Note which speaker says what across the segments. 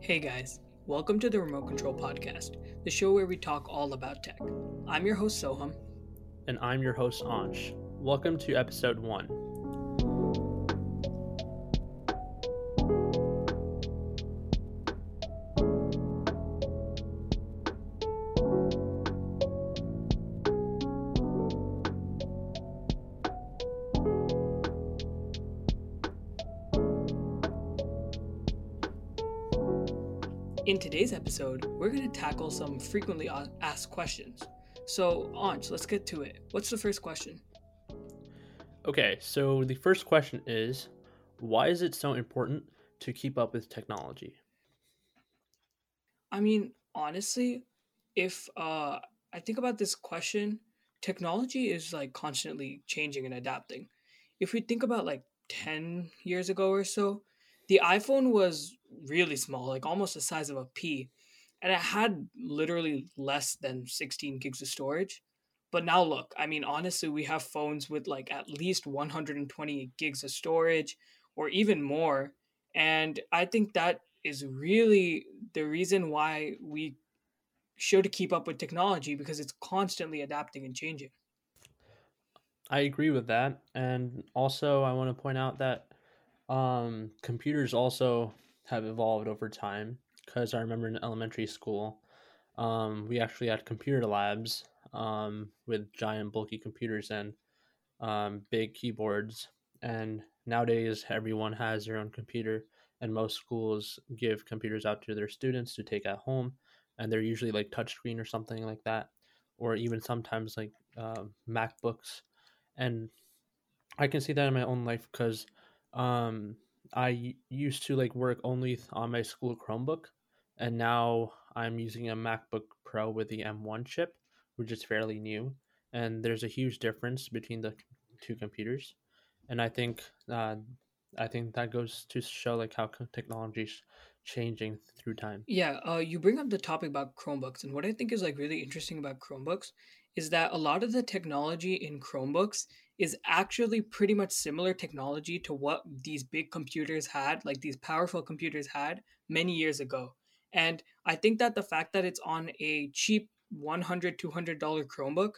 Speaker 1: Hey guys, welcome to the Remote Control Podcast, the show where we talk all about tech. I'm your host Soham.
Speaker 2: And I'm your host Ansh. Welcome to episode one.
Speaker 1: Episode, we're going to tackle some frequently asked questions. So, Ansh, let's get to it. What's the first question?
Speaker 2: Okay, so the first question is why is it so important to keep up with technology?
Speaker 1: I mean, honestly, if uh, I think about this question, technology is like constantly changing and adapting. If we think about like 10 years ago or so, the iPhone was really small, like almost the size of a pea, and it had literally less than 16 gigs of storage. But now look, I mean honestly, we have phones with like at least 120 gigs of storage or even more, and I think that is really the reason why we should keep up with technology because it's constantly adapting and changing.
Speaker 2: I agree with that. And also, I want to point out that um, computers also have evolved over time because I remember in elementary school, um, we actually had computer labs um, with giant bulky computers and um, big keyboards. And nowadays, everyone has their own computer, and most schools give computers out to their students to take at home, and they're usually like touchscreen or something like that, or even sometimes like uh, MacBooks. And I can see that in my own life because um, I used to like work only on my school Chromebook, and now I'm using a MacBook Pro with the M1 chip, which is fairly new. And there's a huge difference between the two computers, and I think uh, I think that goes to show like how technology is changing through time.
Speaker 1: Yeah, uh, you bring up the topic about Chromebooks, and what I think is like really interesting about Chromebooks is that a lot of the technology in Chromebooks is actually pretty much similar technology to what these big computers had, like these powerful computers had many years ago. And I think that the fact that it's on a cheap $100, $200 Chromebook,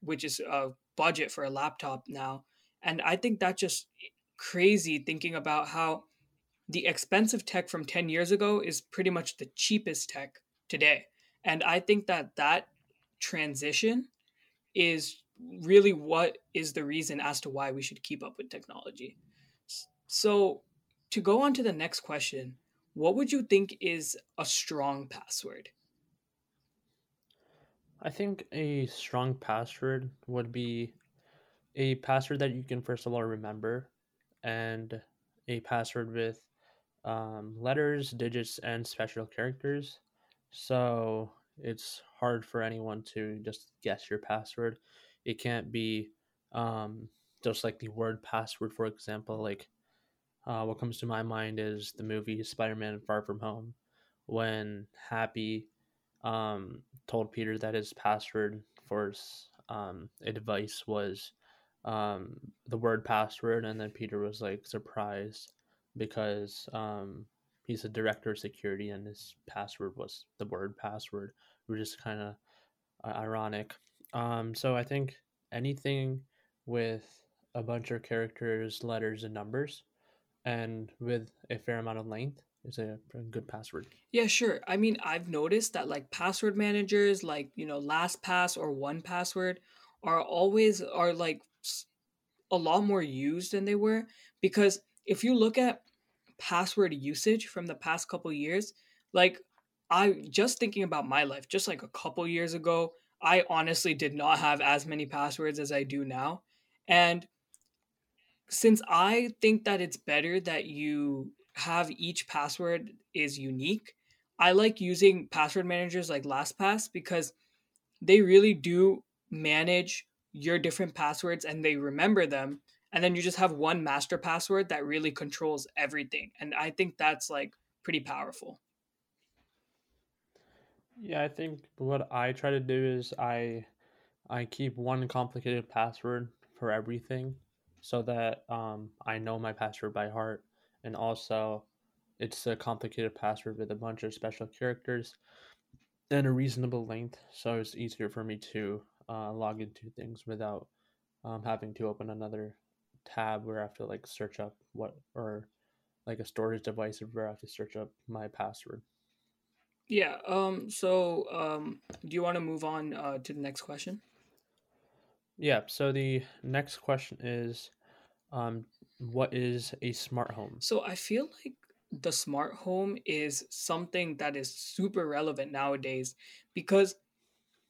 Speaker 1: which is a budget for a laptop now, and I think that's just crazy thinking about how the expensive tech from 10 years ago is pretty much the cheapest tech today. And I think that that transition is really what is the reason as to why we should keep up with technology. So, to go on to the next question, what would you think is a strong password?
Speaker 2: I think a strong password would be a password that you can first of all remember and a password with um, letters, digits, and special characters. So it's hard for anyone to just guess your password. It can't be um, just like the word password, for example. Like uh, what comes to my mind is the movie Spider Man Far From Home when Happy um, told Peter that his password for his um, a device was um, the word password, and then Peter was like surprised because um, he's a director of security and his password was the word password, which is kind of uh, ironic. Um, so I think anything with a bunch of characters, letters, and numbers, and with a fair amount of length is a good password.
Speaker 1: Yeah, sure. I mean, I've noticed that like password managers, like you know, LastPass or 1Password, are always are like a lot more used than they were because if you look at password usage from the past couple years, like I just thinking about my life, just like a couple years ago, I honestly did not have as many passwords as I do now. And since I think that it's better that you have each password is unique, I like using password managers like LastPass because they really do manage your different passwords and they remember them and then you just have one master password that really controls everything and i think that's like pretty powerful.
Speaker 2: Yeah i think what i try to do is i i keep one complicated password for everything so that um, i know my password by heart and also it's a complicated password with a bunch of special characters and a reasonable length, so it's easier for me to uh, log into things without um, having to open another tab where I have to like search up what or like a storage device where I have to search up my password.
Speaker 1: Yeah. Um. So, um, do you want to move on uh, to the next question?
Speaker 2: Yeah. So the next question is, um, what is a smart home?
Speaker 1: So I feel like the smart home is something that is super relevant nowadays because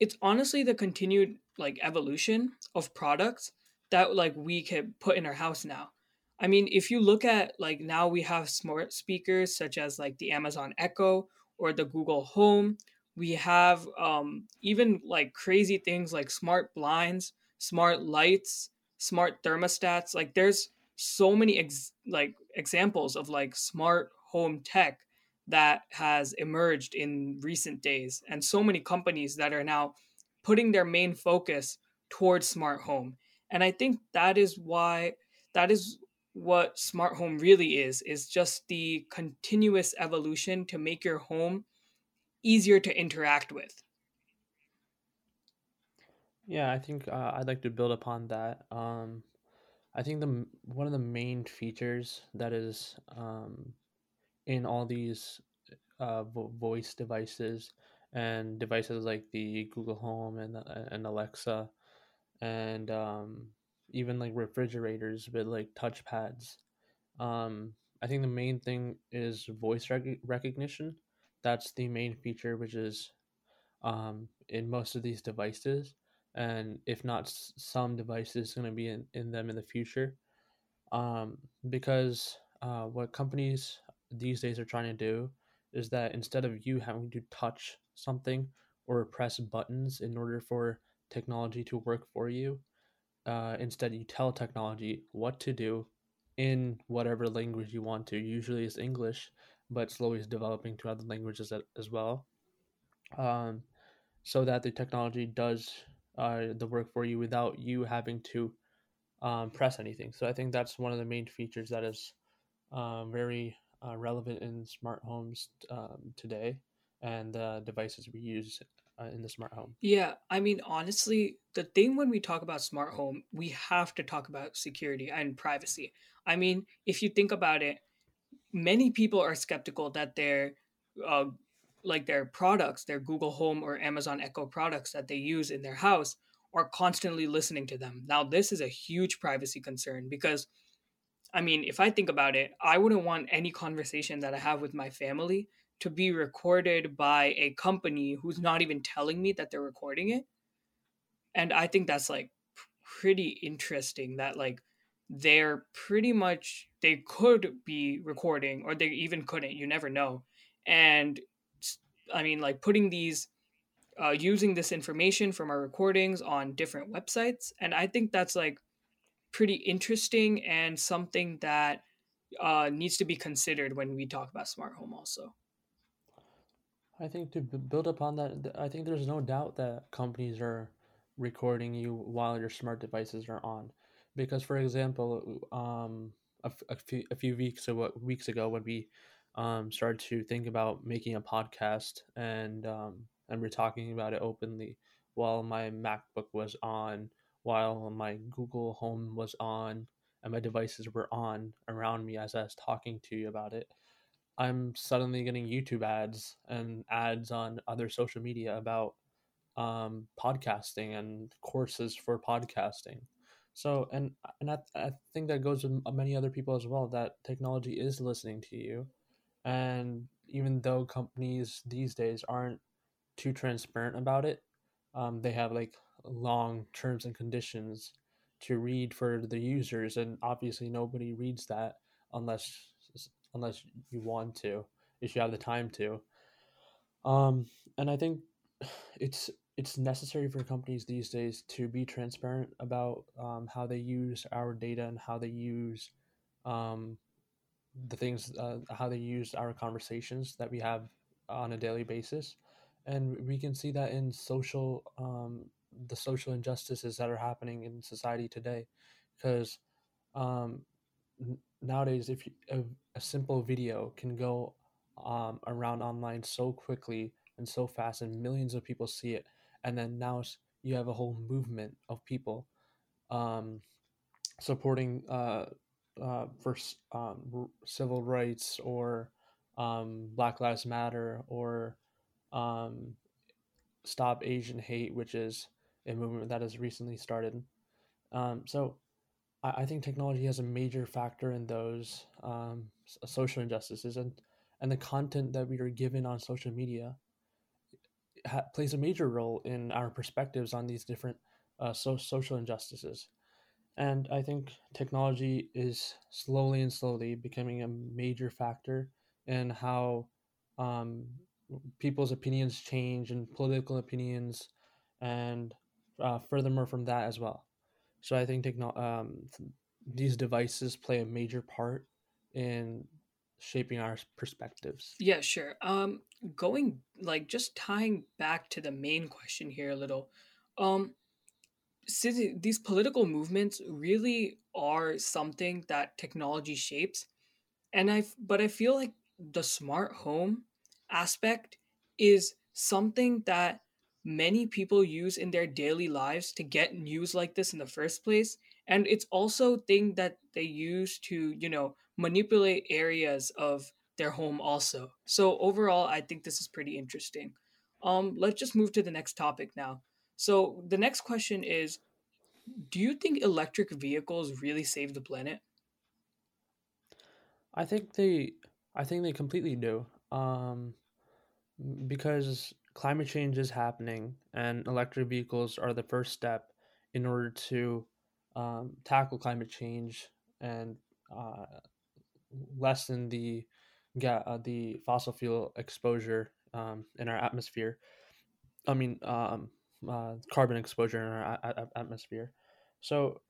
Speaker 1: it's honestly the continued like evolution of products that like we can put in our house now. I mean, if you look at like now we have smart speakers such as like the Amazon Echo or the Google Home. We have um, even like crazy things like smart blinds, smart lights, smart thermostats. Like there's so many ex- like examples of like smart home tech that has emerged in recent days and so many companies that are now putting their main focus towards smart home and i think that is why that is what smart home really is is just the continuous evolution to make your home easier to interact with
Speaker 2: yeah i think uh, i'd like to build upon that um, i think the one of the main features that is um, in all these uh, vo- voice devices and devices like the google home and, uh, and alexa and um, even like refrigerators with like touchpads um, I think the main thing is voice rec- recognition. That's the main feature, which is um, in most of these devices, and if not some devices, going to be in, in them in the future. Um, because uh, what companies these days are trying to do is that instead of you having to touch something or press buttons in order for technology to work for you, uh, instead you tell technology what to do in whatever language you want to. Usually it's English, but slowly it's developing to other languages as well. Um, so that the technology does uh, the work for you without you having to um, press anything. So I think that's one of the main features that is um, very uh, relevant in smart homes um, today and the devices we use uh, in the smart home.
Speaker 1: Yeah, I mean, honestly, the thing when we talk about smart home, we have to talk about security and privacy. I mean, if you think about it, many people are skeptical that their, uh, like their products, their Google Home or Amazon Echo products that they use in their house, are constantly listening to them. Now, this is a huge privacy concern because, I mean, if I think about it, I wouldn't want any conversation that I have with my family to be recorded by a company who's not even telling me that they're recording it. And I think that's like pretty interesting that like they're pretty much they could be recording or they even couldn't, you never know. And I mean like putting these uh, using this information from our recordings on different websites and I think that's like pretty interesting and something that uh, needs to be considered when we talk about smart home also.
Speaker 2: I think to build upon that, I think there's no doubt that companies are recording you while your smart devices are on. Because, for example, um, a, a few a few weeks ago, weeks ago when we um, started to think about making a podcast and um, and we're talking about it openly while my MacBook was on, while my Google Home was on, and my devices were on around me as I was talking to you about it I'm suddenly getting YouTube ads and ads on other social media about um, podcasting and courses for podcasting. So, and and I, I think that goes with many other people as well. That technology is listening to you, and even though companies these days aren't too transparent about it, um, they have like long terms and conditions to read for the users, and obviously nobody reads that unless unless you want to, if you have the time to. Um, and I think it's it's necessary for companies these days to be transparent about um, how they use our data and how they use um, the things uh, how they use our conversations that we have on a daily basis. And we can see that in social um, the social injustices that are happening in society today. Because um, nowadays if you, if a simple video can go um, around online so quickly and so fast, and millions of people see it, and then now you have a whole movement of people um, supporting uh, uh, for um, civil rights or um, Black Lives Matter or um, Stop Asian Hate, which is a movement that has recently started. Um, so I, I, think technology has a major factor in those um, social injustices, and and the content that we are given on social media ha- plays a major role in our perspectives on these different uh, so- social injustices. And I think technology is slowly and slowly becoming a major factor in how um, people's opinions change and political opinions, and uh, furthermore from that as well. So I think techno- um, these devices play a major part in shaping our perspectives.
Speaker 1: Yeah, sure. Um, going like just tying back to the main question here a little. Um, these political movements really are something that technology shapes and i but i feel like the smart home aspect is something that many people use in their daily lives to get news like this in the first place and it's also thing that they use to you know manipulate areas of their home also. So overall i think this is pretty interesting. Um let's just move to the next topic now so the next question is do you think electric vehicles really save the planet?
Speaker 2: I think they I think they completely do. Um because climate change is happening and electric vehicles are the first step in order to um, tackle climate change and uh, lessen the uh, the fossil fuel exposure um, in our atmosphere. I mean, um, uh, carbon exposure in our a- a- atmosphere. So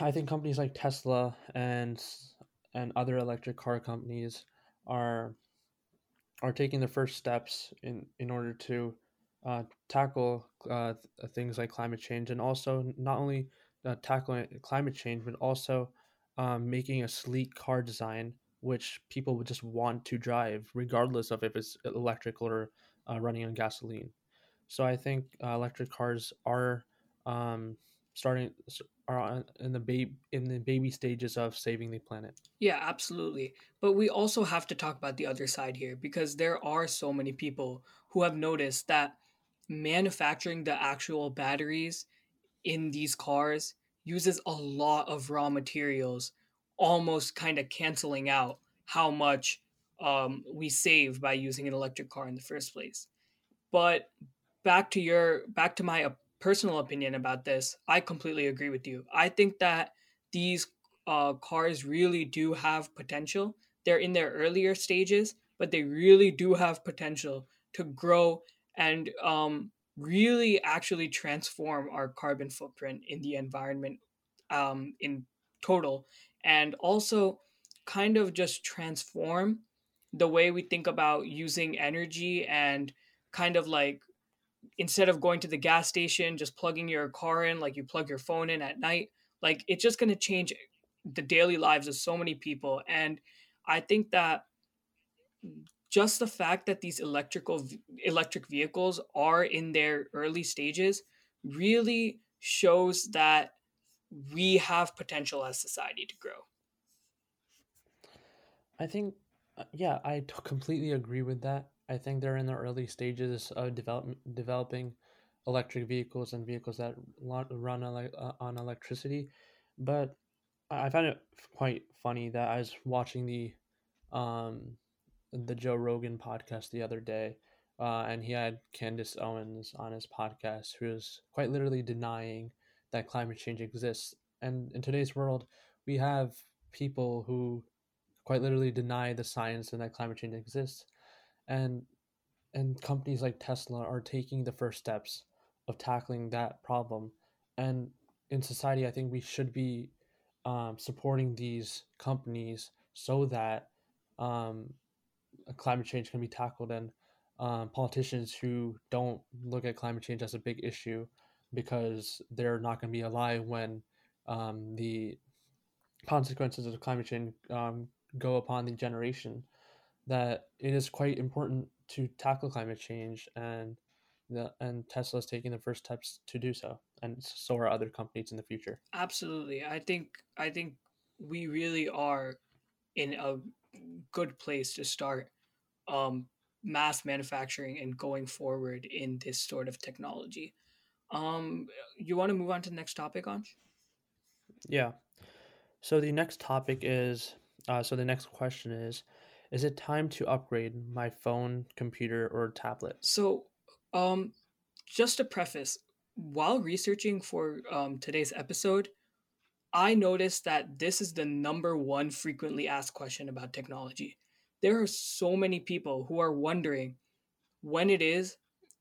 Speaker 2: I think companies like Tesla and and other electric car companies are are taking the first steps in in order to uh, tackle uh, things like climate change and also not only uh, tackling climate change but also um, making a sleek car design which people would just want to drive regardless of if it's electric or uh, running on gasoline so I think uh, electric cars are um, starting are in the baby in the baby stages of saving the planet.
Speaker 1: Yeah, absolutely. But we also have to talk about the other side here because there are so many people who have noticed that manufacturing the actual batteries in these cars uses a lot of raw materials, almost kind of canceling out how much um, we save by using an electric car in the first place. But back to your back to my personal opinion about this, I completely agree with you. I think that these uh, cars really do have potential. They're in their earlier stages, but they really do have potential to grow and um, really actually transform our carbon footprint in the environment um, in total, and also kind of just transform the way we think about using energy and kind of like instead of going to the gas station, just plugging your car in like you plug your phone in at night, like it's just going to change the daily lives of so many people. And I think that just the fact that these electrical electric vehicles are in their early stages really shows that we have potential as society to grow.
Speaker 2: I think, uh, yeah, I completely agree with that. I think they're in the early stages of develop, developing electric vehicles and vehicles that run uh, on electricity. But I find it quite funny that I was watching the um, the Joe Rogan podcast the other day, uh, and he had Candace Owens on his podcast, who is quite literally denying that climate change exists. And in today's world, we have people who quite literally deny the science and that climate change exists and and companies like Tesla are taking the first steps of tackling that problem. And in society, I think we should be um, supporting these companies so that um, climate change can be tackled and um, politicians who don't look at climate change as a big issue because they're not going to be alive when um, the consequences of climate change um, go upon the generation that it is quite important to tackle climate change and the, and Tesla is taking the first steps to do so, and so are other companies in the future.
Speaker 1: Absolutely, I think I think we really are in a good place to start um, mass manufacturing and going forward in this sort of technology. Um, you want to move on to the next topic, Ansh?
Speaker 2: Yeah. So the next topic is uh, so the next question is is it time to upgrade my phone, computer, or tablet?
Speaker 1: So, um, just to preface, while researching for um, today's episode, I noticed that this is the number one frequently asked question about technology. There are so many people who are wondering when it is,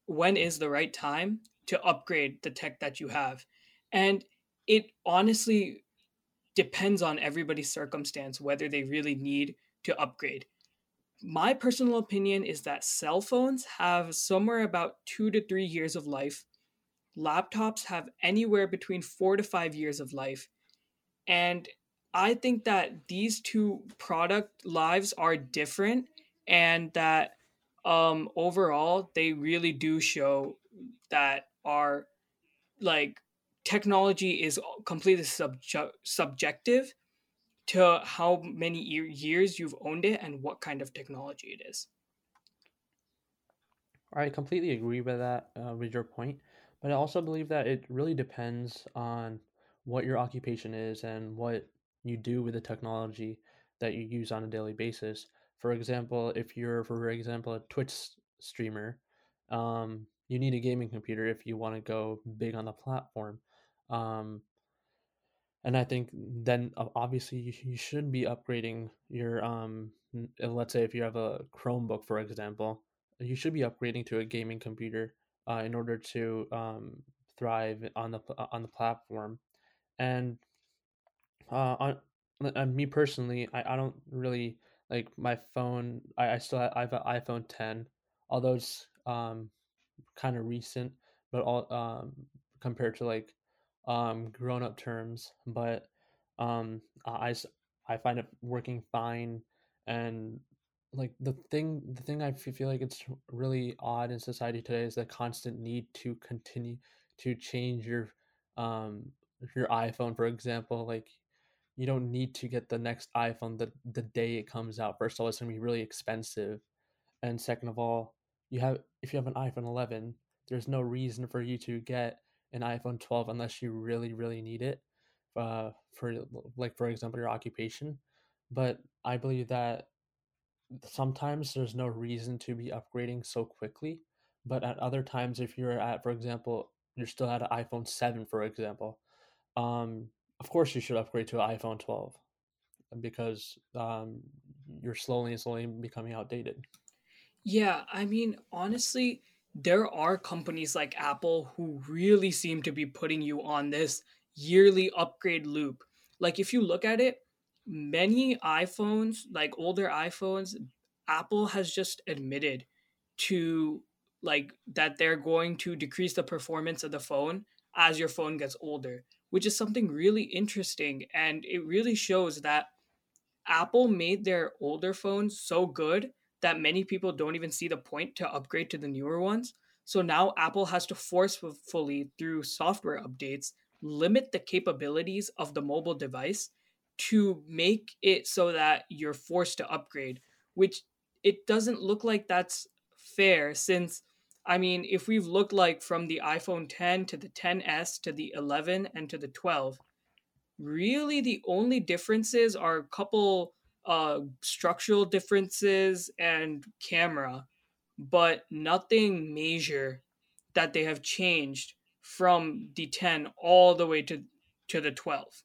Speaker 1: when is the right time to upgrade the tech that you have. And it honestly depends on everybody's circumstance whether they really need to upgrade. My personal opinion is that cell phones have somewhere about two to three years of life. Laptops have anywhere between four to five years of life and I think that these two product lives are different and that um overall they really do show that our like technology is completely subju- subjective to how many years you've owned it and what kind of technology it is.
Speaker 2: I completely agree with that, uh, with your point, but I also believe that it really depends on what your occupation is and what you do with the technology that you use on a daily basis. For example, if you're, for example, a Twitch streamer, um, you need a gaming computer if you want to go big on the platform. Um, and I think then obviously you, should be upgrading your um let's say if you have a Chromebook for example, you should be upgrading to a gaming computer uh, in order to um, thrive on the on the platform and uh, on, on me personally, I, I don't really like my phone. I, I still have, I have an iPhone 10, although it's um kind of recent, but all um compared to like um grown up terms, but um I I find it working fine and like the thing the thing I feel like it's really odd in society today is the constant need to continue to change your um your iPhone, for example, like you don't need to get the next iPhone the, the day it comes out. First of all, it's gonna be really expensive. And second of all, you have if you have an iPhone 11, there's no reason for you to get an iPhone 12 unless you really, really need it uh, for like for example your occupation. But I believe that sometimes there's no reason to be upgrading so quickly. But at other times, if you're at, for example, you're still at an iPhone 7, for example, um, of course you should upgrade to an iPhone 12 because um, you're slowly and slowly becoming outdated.
Speaker 1: Yeah, I mean, honestly, there are companies like Apple who really seem to be putting you on this yearly upgrade loop. Like, if you look at it, many iPhones, like older iPhones, Apple has just admitted to like that they're going to decrease the performance of the phone as your phone gets older which is something really interesting. And it really shows that Apple made their older phones so good that many people don't even see the point to upgrade to the newer ones. So now Apple has to forcefully, through software updates, limit the capabilities of the mobile device to make it so that you're forced to upgrade, which it doesn't look like that's fair since I mean, if we've looked like from the iPhone 10 to the 10s to the 11 and to the 12, really the only differences are a couple uh, structural differences and camera, but nothing major that they have changed from the 10 all the way to to the 12.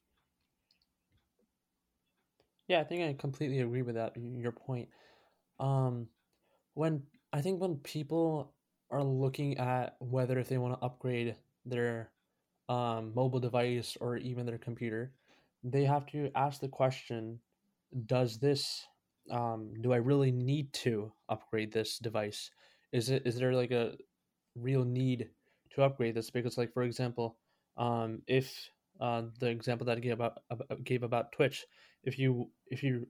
Speaker 2: Yeah, I think I completely agree with that your point. Um when I think when people are looking at whether if they want to upgrade their um, mobile device or even their computer, they have to ask the question: Does this? Um, do I really need to upgrade this device? Is it is there like a real need to upgrade this? Because, like for example, um, if uh, the example that I gave about, about gave about Twitch, if you if you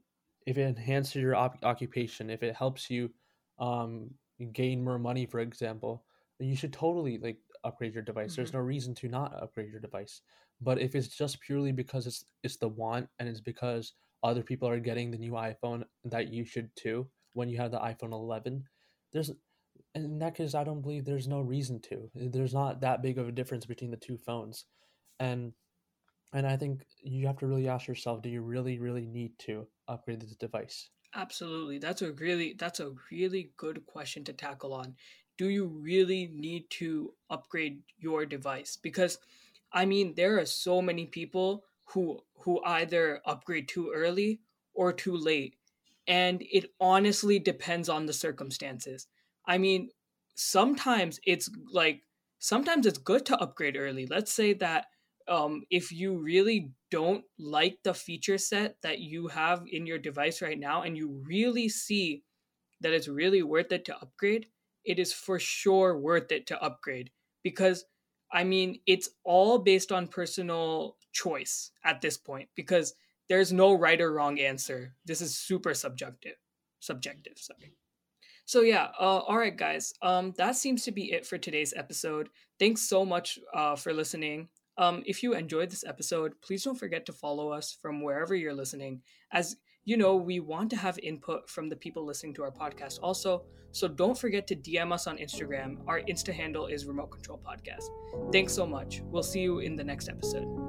Speaker 2: if it enhances your op- occupation, if it helps you um, gain more money, for example, then you should totally like upgrade your device. Mm-hmm. There's no reason to not upgrade your device. But if it's just purely because it's it's the want and it's because other people are getting the new iPhone that you should too when you have the iPhone 11, there's in that case I don't believe there's no reason to. There's not that big of a difference between the two phones. And and I think you have to really ask yourself, do you really really need to upgrade this device?
Speaker 1: Absolutely. That's a really that's a really good question to tackle on. Do you really need to upgrade your device? Because I mean, there are so many people who who either upgrade too early or too late. And it honestly depends on the circumstances. I mean, sometimes it's like sometimes it's good to upgrade early. Let's say that um, if you really don't like the feature set that you have in your device right now and you really see that it's really worth it to upgrade, it is for sure worth it to upgrade because I mean, it's all based on personal choice at this point because there's no right or wrong answer. This is super subjective. Subjective, sorry. So yeah, uh, all right, guys. Um, that seems to be it for today's episode. Thanks so much uh, for listening. Um, if you enjoyed this episode, please don't forget to follow us from wherever you're listening. As you know, we want to have input from the people listening to our podcast also. So don't forget to DM us on Instagram. Our Insta handle is Remote Control Podcast. Thanks so much. We'll see you in the next episode.